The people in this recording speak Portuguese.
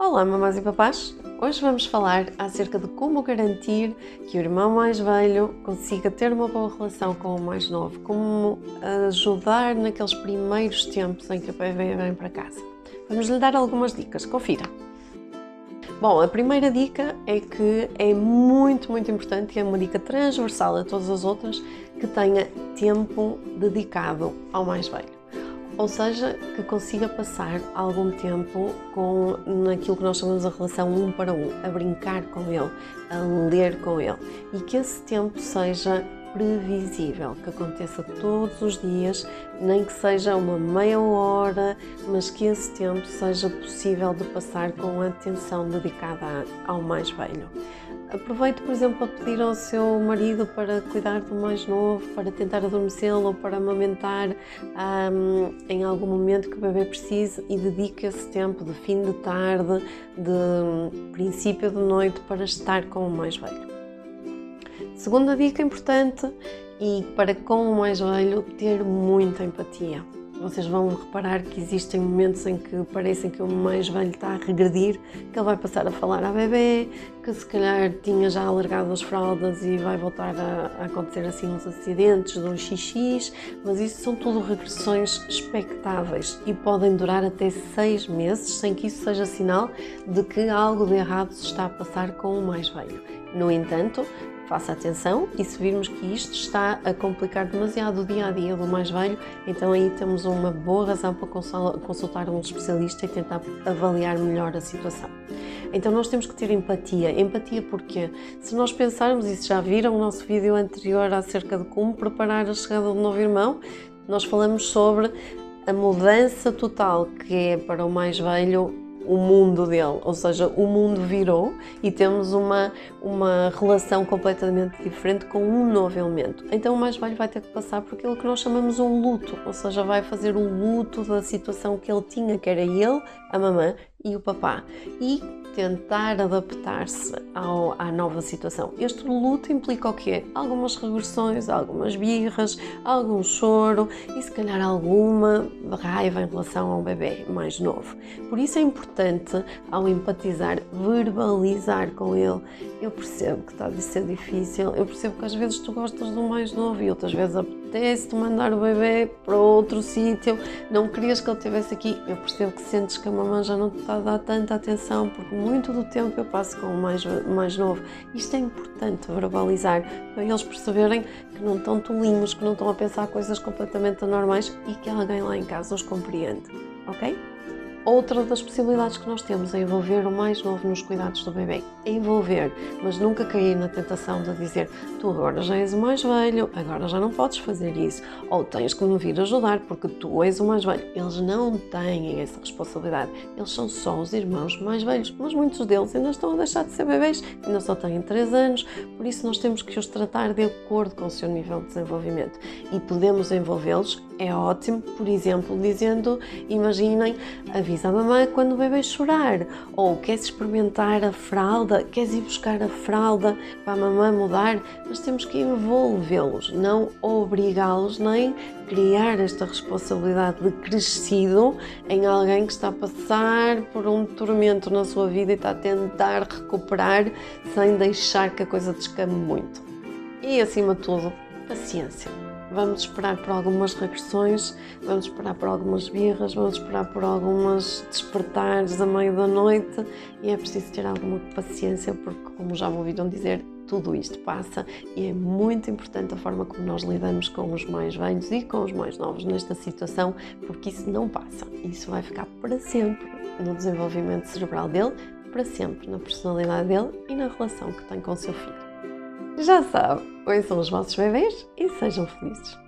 Olá, mamães e papás! Hoje vamos falar acerca de como garantir que o irmão mais velho consiga ter uma boa relação com o mais novo, como ajudar naqueles primeiros tempos em que o bebê vem para casa. Vamos lhe dar algumas dicas, confira! Bom, a primeira dica é que é muito, muito importante e é uma dica transversal a todas as outras que tenha tempo dedicado ao mais velho ou seja, que consiga passar algum tempo com naquilo que nós chamamos a relação um para um, a brincar com ele, a ler com ele e que esse tempo seja previsível, que aconteça todos os dias, nem que seja uma meia hora, mas que esse tempo seja possível de passar com atenção dedicada ao mais velho. Aproveite, por exemplo, para pedir ao seu marido para cuidar do mais novo, para tentar adormecê-lo ou para amamentar um, em algum momento que o bebê precise e dedique esse tempo de fim de tarde, de princípio de noite, para estar com o mais velho. Segunda dica importante e para com o mais velho ter muita empatia. Vocês vão reparar que existem momentos em que parecem que o mais velho está a regredir, que ele vai passar a falar à bebê, que se calhar tinha já alargado as fraldas e vai voltar a, a acontecer assim uns acidentes, de um xixis, mas isso são tudo regressões expectáveis e podem durar até seis meses sem que isso seja sinal de que algo de errado se está a passar com o mais velho. No entanto, faça atenção e se virmos que isto está a complicar demasiado o dia a dia do mais velho, então aí temos uma boa razão para consultar um especialista e tentar avaliar melhor a situação. Então nós temos que ter empatia. Empatia porque se nós pensarmos, e se já viram o nosso vídeo anterior acerca de como preparar a chegada do novo irmão, nós falamos sobre a mudança total que é para o mais velho o mundo dele, ou seja, o mundo virou e temos uma, uma relação completamente diferente com um novo elemento. Então o mais velho vai ter que passar por aquilo que nós chamamos um luto, ou seja, vai fazer o luto da situação que ele tinha, que era ele, a mamã e o papá. E tentar adaptar-se à nova situação. Este luto implica o quê? Algumas regressões, algumas birras, algum choro e se calhar alguma raiva em relação ao bebê mais novo. Por isso é importante, ao empatizar, verbalizar com ele. Eu percebo que está a ser difícil, eu percebo que às vezes tu gostas do mais novo e outras vezes apetece-te mandar o bebê para outro sítio, não querias que ele estivesse aqui. Eu percebo que sentes que a mamãe já não te está a dar tanta atenção porque muito do tempo eu passo com o mais, mais novo. Isto é importante verbalizar para eles perceberem que não estão tolinhos, que não estão a pensar coisas completamente anormais e que alguém lá em casa os compreende, ok? Outra das possibilidades que nós temos é envolver o mais novo nos cuidados do bebê. Envolver, mas nunca cair na tentação de dizer tu agora já és o mais velho, agora já não podes fazer isso, ou tens que me vir ajudar porque tu és o mais velho. Eles não têm essa responsabilidade, eles são só os irmãos mais velhos, mas muitos deles ainda estão a deixar de ser bebês, ainda só têm 3 anos, por isso nós temos que os tratar de acordo com o seu nível de desenvolvimento e podemos envolvê-los, é ótimo, por exemplo, dizendo, imaginem, avisa avisa a mamãe quando o bebê chorar. Ou queres experimentar a fralda, queres ir buscar a fralda para a mamãe mudar, mas temos que envolvê-los, não obrigá-los nem criar esta responsabilidade de crescido em alguém que está a passar por um tormento na sua vida e está a tentar recuperar sem deixar que a coisa descame muito. E acima de tudo, paciência vamos esperar por algumas regressões, vamos esperar por algumas birras, vamos esperar por algumas despertares a meio da noite e é preciso ter alguma paciência porque, como já me ouviram dizer, tudo isto passa e é muito importante a forma como nós lidamos com os mais velhos e com os mais novos nesta situação, porque isso não passa. Isso vai ficar para sempre no desenvolvimento cerebral dele, para sempre na personalidade dele e na relação que tem com o seu filho. Já sabe, são os vossos bebês e sejam felizes.